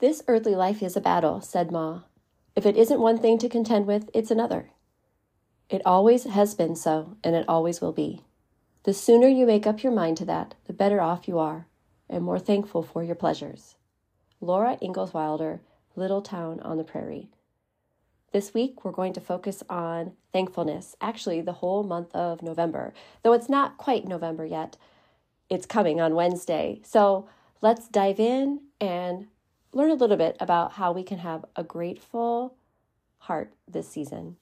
This earthly life is a battle, said Ma. If it isn't one thing to contend with, it's another. It always has been so, and it always will be. The sooner you make up your mind to that, the better off you are, and more thankful for your pleasures. Laura Ingalls Wilder, Little Town on the Prairie. This week, we're going to focus on thankfulness, actually, the whole month of November, though it's not quite November yet. It's coming on Wednesday. So let's dive in and learn a little bit about how we can have a grateful heart this season.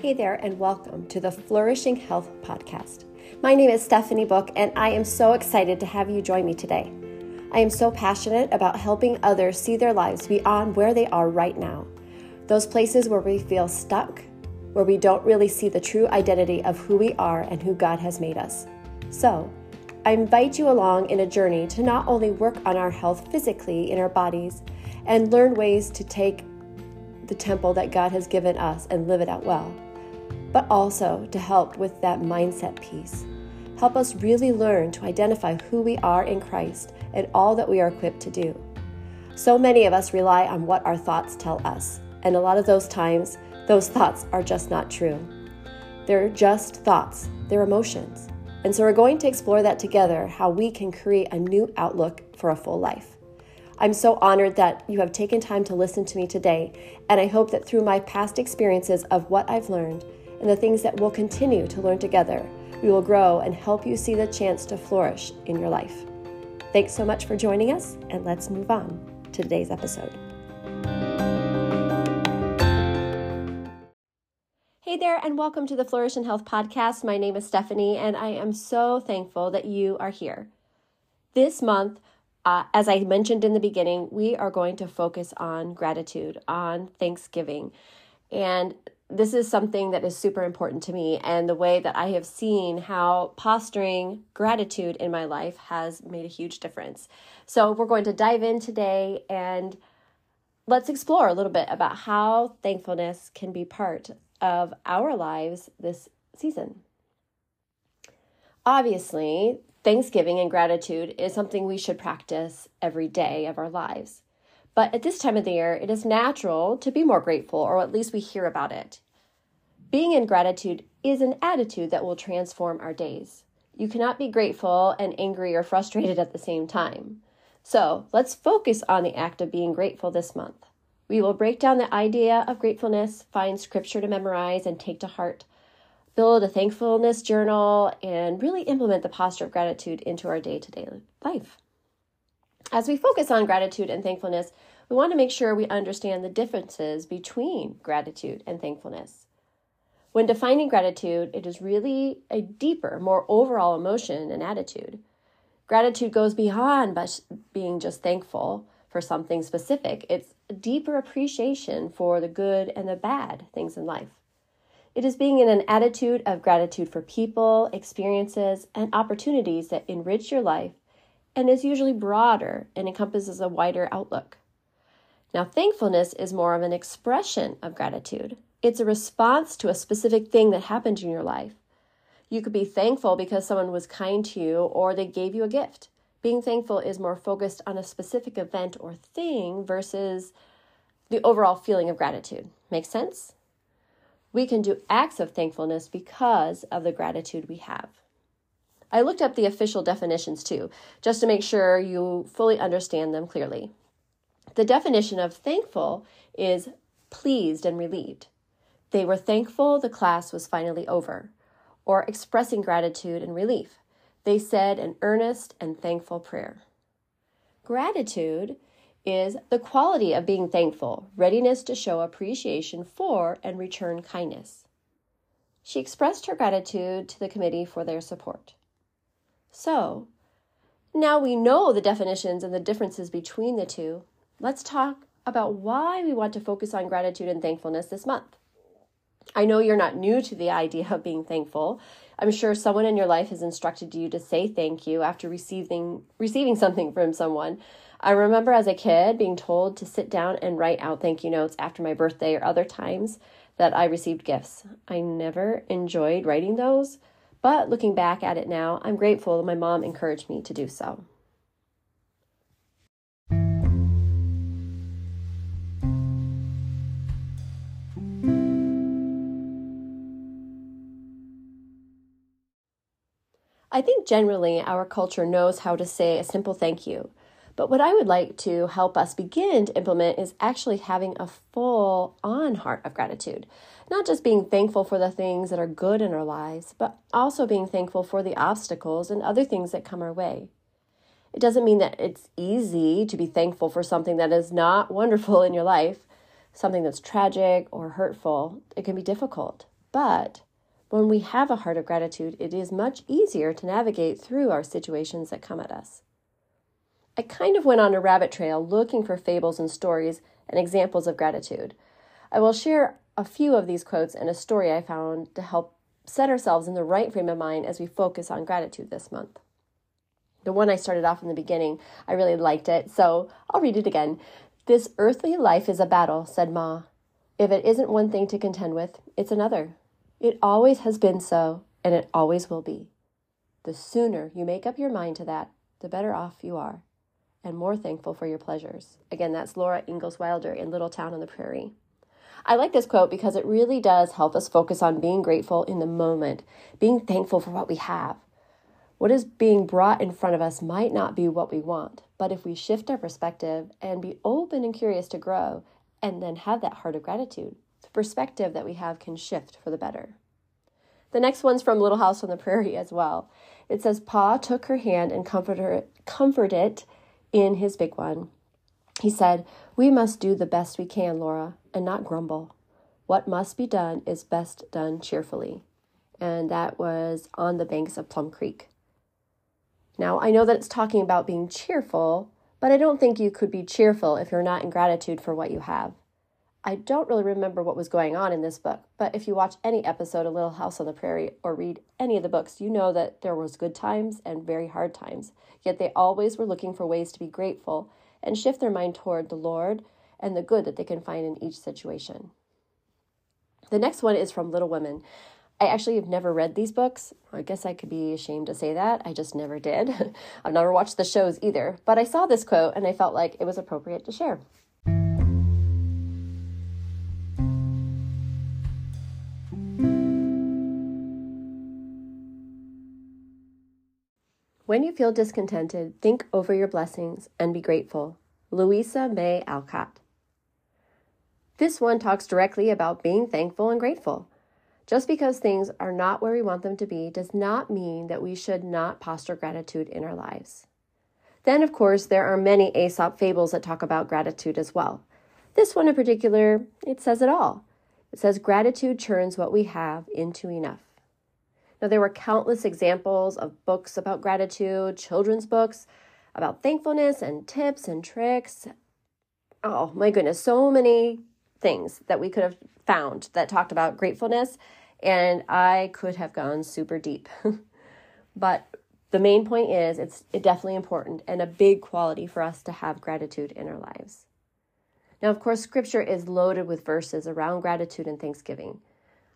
Hey there, and welcome to the Flourishing Health Podcast. My name is Stephanie Book, and I am so excited to have you join me today. I am so passionate about helping others see their lives beyond where they are right now. Those places where we feel stuck, where we don't really see the true identity of who we are and who God has made us. So, I invite you along in a journey to not only work on our health physically in our bodies and learn ways to take the temple that God has given us and live it out well but also to help with that mindset piece. Help us really learn to identify who we are in Christ and all that we are equipped to do. So many of us rely on what our thoughts tell us, and a lot of those times, those thoughts are just not true. They're just thoughts, they're emotions. And so we're going to explore that together how we can create a new outlook for a full life. I'm so honored that you have taken time to listen to me today, and I hope that through my past experiences of what I've learned, and the things that we'll continue to learn together, we will grow and help you see the chance to flourish in your life. Thanks so much for joining us, and let's move on to today's episode. Hey there, and welcome to the Flourishing Health Podcast. My name is Stephanie, and I am so thankful that you are here. This month, uh, as I mentioned in the beginning, we are going to focus on gratitude, on Thanksgiving. And this is something that is super important to me and the way that I have seen how posturing gratitude in my life has made a huge difference. So, we're going to dive in today and let's explore a little bit about how thankfulness can be part of our lives this season. Obviously, Thanksgiving and gratitude is something we should practice every day of our lives. But at this time of the year, it is natural to be more grateful, or at least we hear about it. Being in gratitude is an attitude that will transform our days. You cannot be grateful and angry or frustrated at the same time. So let's focus on the act of being grateful this month. We will break down the idea of gratefulness, find scripture to memorize and take to heart, build a thankfulness journal, and really implement the posture of gratitude into our day to day life. As we focus on gratitude and thankfulness, we want to make sure we understand the differences between gratitude and thankfulness. When defining gratitude, it is really a deeper, more overall emotion and attitude. Gratitude goes beyond being just thankful for something specific, it's a deeper appreciation for the good and the bad things in life. It is being in an attitude of gratitude for people, experiences, and opportunities that enrich your life and is usually broader and encompasses a wider outlook. Now, thankfulness is more of an expression of gratitude. It's a response to a specific thing that happened in your life. You could be thankful because someone was kind to you or they gave you a gift. Being thankful is more focused on a specific event or thing versus the overall feeling of gratitude. Make sense? We can do acts of thankfulness because of the gratitude we have. I looked up the official definitions too, just to make sure you fully understand them clearly. The definition of thankful is pleased and relieved. They were thankful the class was finally over, or expressing gratitude and relief. They said an earnest and thankful prayer. Gratitude is the quality of being thankful, readiness to show appreciation for and return kindness. She expressed her gratitude to the committee for their support. So, now we know the definitions and the differences between the two, let's talk about why we want to focus on gratitude and thankfulness this month. I know you're not new to the idea of being thankful. I'm sure someone in your life has instructed you to say thank you after receiving receiving something from someone. I remember as a kid being told to sit down and write out thank you notes after my birthday or other times that I received gifts. I never enjoyed writing those, But looking back at it now, I'm grateful that my mom encouraged me to do so. I think generally our culture knows how to say a simple thank you. But what I would like to help us begin to implement is actually having a full on heart of gratitude. Not just being thankful for the things that are good in our lives, but also being thankful for the obstacles and other things that come our way. It doesn't mean that it's easy to be thankful for something that is not wonderful in your life, something that's tragic or hurtful. It can be difficult. But when we have a heart of gratitude, it is much easier to navigate through our situations that come at us. I kind of went on a rabbit trail looking for fables and stories and examples of gratitude. I will share a few of these quotes and a story I found to help set ourselves in the right frame of mind as we focus on gratitude this month. The one I started off in the beginning, I really liked it, so I'll read it again. This earthly life is a battle, said Ma. If it isn't one thing to contend with, it's another. It always has been so, and it always will be. The sooner you make up your mind to that, the better off you are, and more thankful for your pleasures. Again, that's Laura Ingalls Wilder in Little Town on the Prairie. I like this quote because it really does help us focus on being grateful in the moment, being thankful for what we have. What is being brought in front of us might not be what we want, but if we shift our perspective and be open and curious to grow, and then have that heart of gratitude, the perspective that we have can shift for the better. The next one's from Little House on the Prairie as well. It says, Pa took her hand and comforted, her, comforted in his big one. He said, We must do the best we can, Laura, and not grumble. What must be done is best done cheerfully. And that was on the banks of Plum Creek. Now, I know that it's talking about being cheerful, but I don't think you could be cheerful if you're not in gratitude for what you have. I don't really remember what was going on in this book, but if you watch any episode of Little House on the Prairie or read any of the books, you know that there was good times and very hard times. Yet they always were looking for ways to be grateful and shift their mind toward the Lord and the good that they can find in each situation. The next one is from Little Women. I actually have never read these books. I guess I could be ashamed to say that. I just never did. I've never watched the shows either. But I saw this quote and I felt like it was appropriate to share. When you feel discontented, think over your blessings and be grateful. Louisa May Alcott. This one talks directly about being thankful and grateful. Just because things are not where we want them to be does not mean that we should not posture gratitude in our lives. Then, of course, there are many Aesop fables that talk about gratitude as well. This one in particular, it says it all. It says, Gratitude turns what we have into enough. Now, there were countless examples of books about gratitude, children's books about thankfulness and tips and tricks. Oh my goodness, so many things that we could have found that talked about gratefulness, and I could have gone super deep. but the main point is it's definitely important and a big quality for us to have gratitude in our lives. Now, of course, scripture is loaded with verses around gratitude and thanksgiving.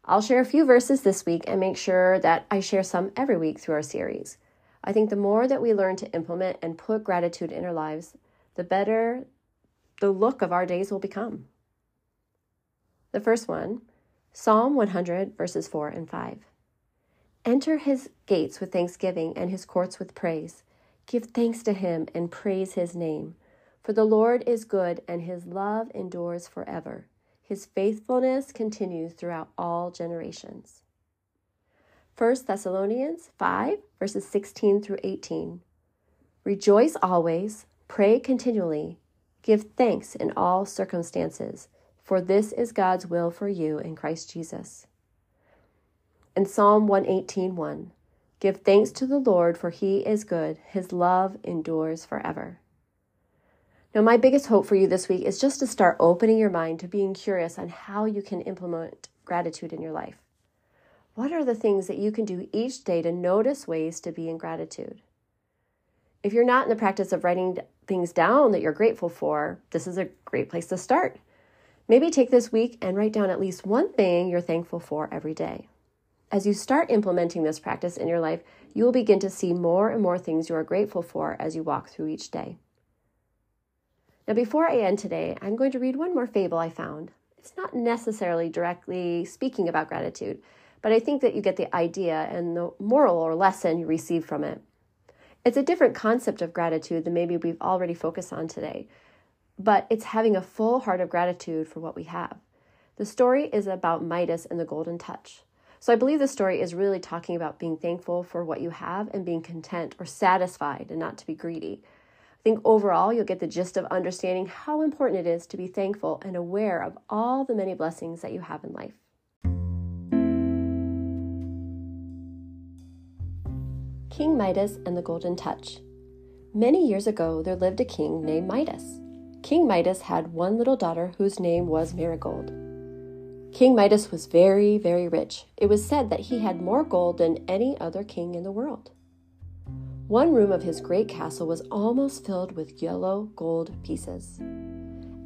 I'll share a few verses this week and make sure that I share some every week through our series. I think the more that we learn to implement and put gratitude in our lives, the better the look of our days will become. The first one, Psalm 100, verses 4 and 5. Enter his gates with thanksgiving and his courts with praise. Give thanks to him and praise his name. For the Lord is good and his love endures forever. His faithfulness continues throughout all generations. 1 Thessalonians 5, verses 16 through 18. Rejoice always, pray continually, give thanks in all circumstances, for this is God's will for you in Christ Jesus. In Psalm 118 1, give thanks to the Lord, for he is good, his love endures forever. Now, my biggest hope for you this week is just to start opening your mind to being curious on how you can implement gratitude in your life. What are the things that you can do each day to notice ways to be in gratitude? If you're not in the practice of writing things down that you're grateful for, this is a great place to start. Maybe take this week and write down at least one thing you're thankful for every day. As you start implementing this practice in your life, you will begin to see more and more things you are grateful for as you walk through each day. Now, before I end today, I'm going to read one more fable I found. It's not necessarily directly speaking about gratitude, but I think that you get the idea and the moral or lesson you receive from it. It's a different concept of gratitude than maybe we've already focused on today, but it's having a full heart of gratitude for what we have. The story is about Midas and the golden touch. So I believe the story is really talking about being thankful for what you have and being content or satisfied and not to be greedy. Think overall you'll get the gist of understanding how important it is to be thankful and aware of all the many blessings that you have in life. King Midas and the Golden Touch. Many years ago, there lived a king named Midas. King Midas had one little daughter whose name was Marigold. King Midas was very, very rich. It was said that he had more gold than any other king in the world. One room of his great castle was almost filled with yellow gold pieces.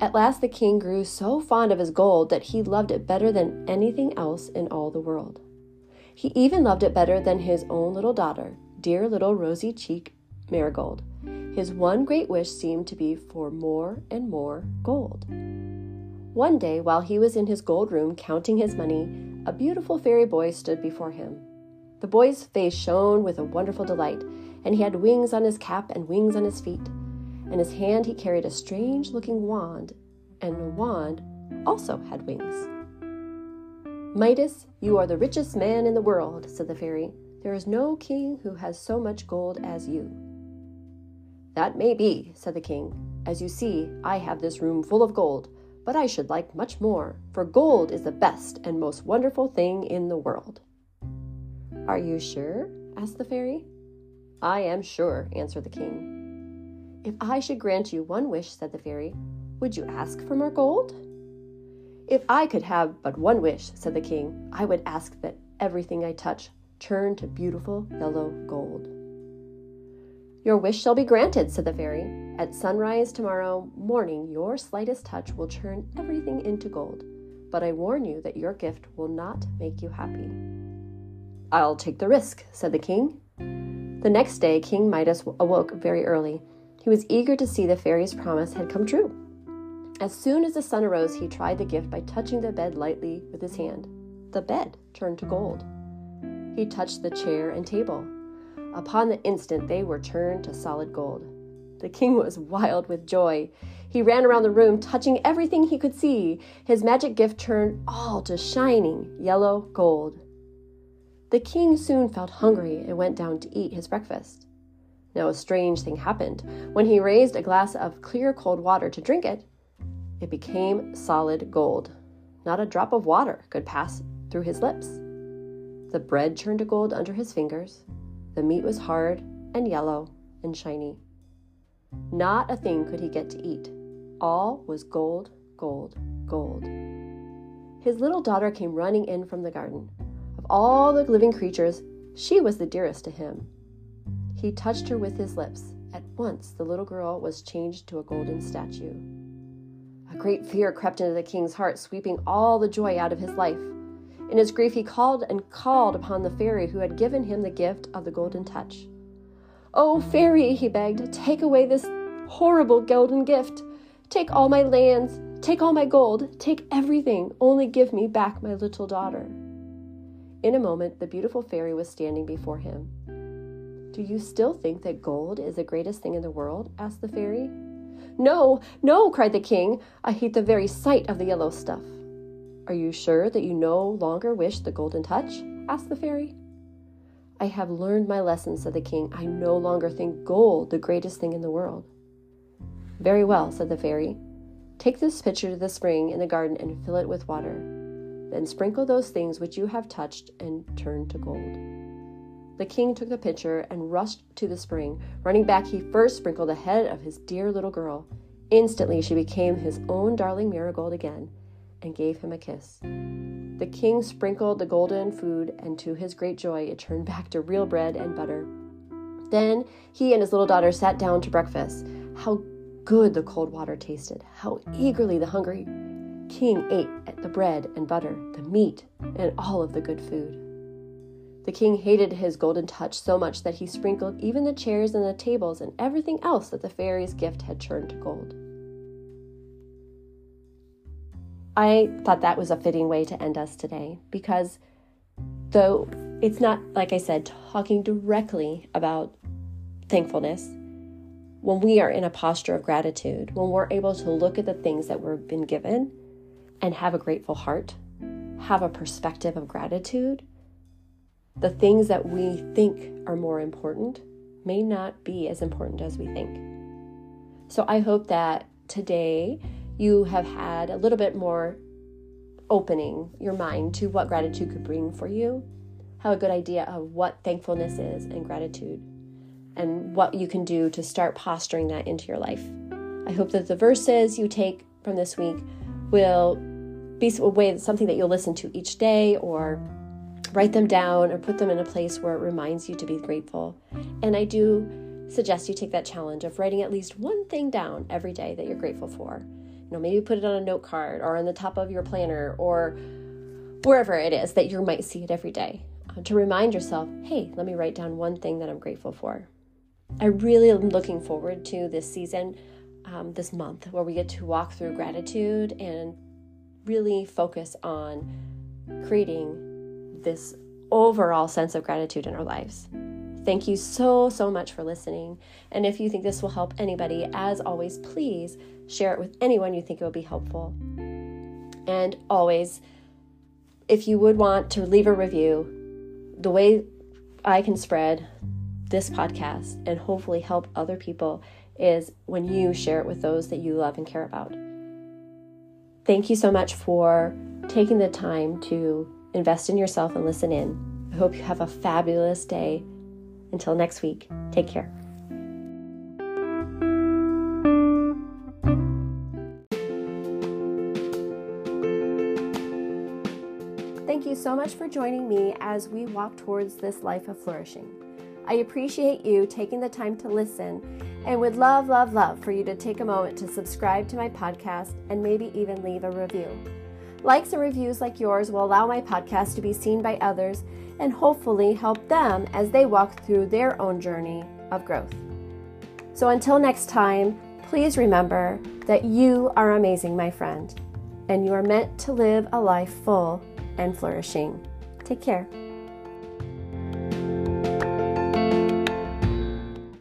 At last, the king grew so fond of his gold that he loved it better than anything else in all the world. He even loved it better than his own little daughter, dear little rosy cheeked Marigold. His one great wish seemed to be for more and more gold. One day, while he was in his gold room counting his money, a beautiful fairy boy stood before him. The boy's face shone with a wonderful delight, and he had wings on his cap and wings on his feet. In his hand he carried a strange looking wand, and the wand also had wings. Midas, you are the richest man in the world, said the fairy. There is no king who has so much gold as you. That may be, said the king. As you see, I have this room full of gold, but I should like much more, for gold is the best and most wonderful thing in the world. Are you sure? asked the fairy. I am sure, answered the king. If I should grant you one wish, said the fairy, would you ask for more gold? If I could have but one wish, said the king, I would ask that everything I touch turn to beautiful yellow gold. Your wish shall be granted, said the fairy. At sunrise tomorrow morning, your slightest touch will turn everything into gold. But I warn you that your gift will not make you happy. I'll take the risk, said the king. The next day, King Midas awoke very early. He was eager to see the fairy's promise had come true. As soon as the sun arose, he tried the gift by touching the bed lightly with his hand. The bed turned to gold. He touched the chair and table. Upon the instant, they were turned to solid gold. The king was wild with joy. He ran around the room, touching everything he could see. His magic gift turned all to shining yellow gold. The king soon felt hungry and went down to eat his breakfast. Now, a strange thing happened. When he raised a glass of clear cold water to drink it, it became solid gold. Not a drop of water could pass through his lips. The bread turned to gold under his fingers. The meat was hard and yellow and shiny. Not a thing could he get to eat. All was gold, gold, gold. His little daughter came running in from the garden. Of all the living creatures, she was the dearest to him. He touched her with his lips. At once, the little girl was changed to a golden statue. A great fear crept into the king's heart, sweeping all the joy out of his life. In his grief, he called and called upon the fairy who had given him the gift of the golden touch. Oh, fairy, he begged, take away this horrible golden gift. Take all my lands, take all my gold, take everything, only give me back my little daughter. In a moment, the beautiful fairy was standing before him. Do you still think that gold is the greatest thing in the world? asked the fairy. No, no, cried the king. I hate the very sight of the yellow stuff. Are you sure that you no longer wish the golden touch? asked the fairy. I have learned my lesson, said the king. I no longer think gold the greatest thing in the world. Very well, said the fairy. Take this pitcher to the spring in the garden and fill it with water. Then sprinkle those things which you have touched and turn to gold. The king took the pitcher and rushed to the spring. Running back, he first sprinkled the head of his dear little girl. Instantly, she became his own darling marigold again and gave him a kiss. The king sprinkled the golden food, and to his great joy, it turned back to real bread and butter. Then he and his little daughter sat down to breakfast. How good the cold water tasted! How eagerly the hungry king ate at the bread and butter, the meat, and all of the good food. The king hated his golden touch so much that he sprinkled even the chairs and the tables and everything else that the fairy's gift had turned to gold. I thought that was a fitting way to end us today because though it's not, like I said, talking directly about thankfulness, when we are in a posture of gratitude, when we're able to look at the things that we've been given and have a grateful heart, have a perspective of gratitude, the things that we think are more important may not be as important as we think. So I hope that today you have had a little bit more opening your mind to what gratitude could bring for you, have a good idea of what thankfulness is and gratitude, and what you can do to start posturing that into your life. I hope that the verses you take from this week will be way something that you'll listen to each day or write them down or put them in a place where it reminds you to be grateful. And I do suggest you take that challenge of writing at least one thing down every day that you're grateful for you know, maybe put it on a note card or on the top of your planner or wherever it is that you might see it every day uh, to remind yourself, hey, let me write down one thing that I'm grateful for. I really am looking forward to this season, um, this month, where we get to walk through gratitude and really focus on creating this overall sense of gratitude in our lives. Thank you so, so much for listening. And if you think this will help anybody, as always, please share it with anyone you think it will be helpful. And always, if you would want to leave a review, the way I can spread this podcast and hopefully help other people is when you share it with those that you love and care about. Thank you so much for taking the time to invest in yourself and listen in. I hope you have a fabulous day until next week, take care. Thank you so much for joining me as we walk towards this life of flourishing. I appreciate you taking the time to listen and would love, love, love for you to take a moment to subscribe to my podcast and maybe even leave a review. Likes and reviews like yours will allow my podcast to be seen by others and hopefully help them as they walk through their own journey of growth. So until next time, please remember that you are amazing, my friend, and you are meant to live a life full and flourishing. Take care.